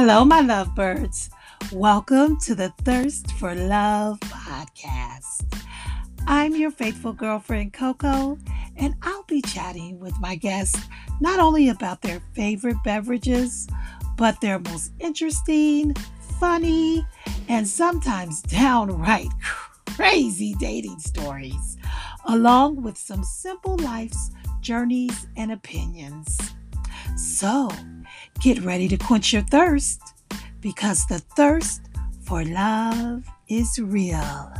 Hello, my lovebirds. Welcome to the Thirst for Love podcast. I'm your faithful girlfriend, Coco, and I'll be chatting with my guests not only about their favorite beverages, but their most interesting, funny, and sometimes downright crazy dating stories, along with some simple life's journeys and opinions. So, get ready to quench your thirst because the thirst for love is real.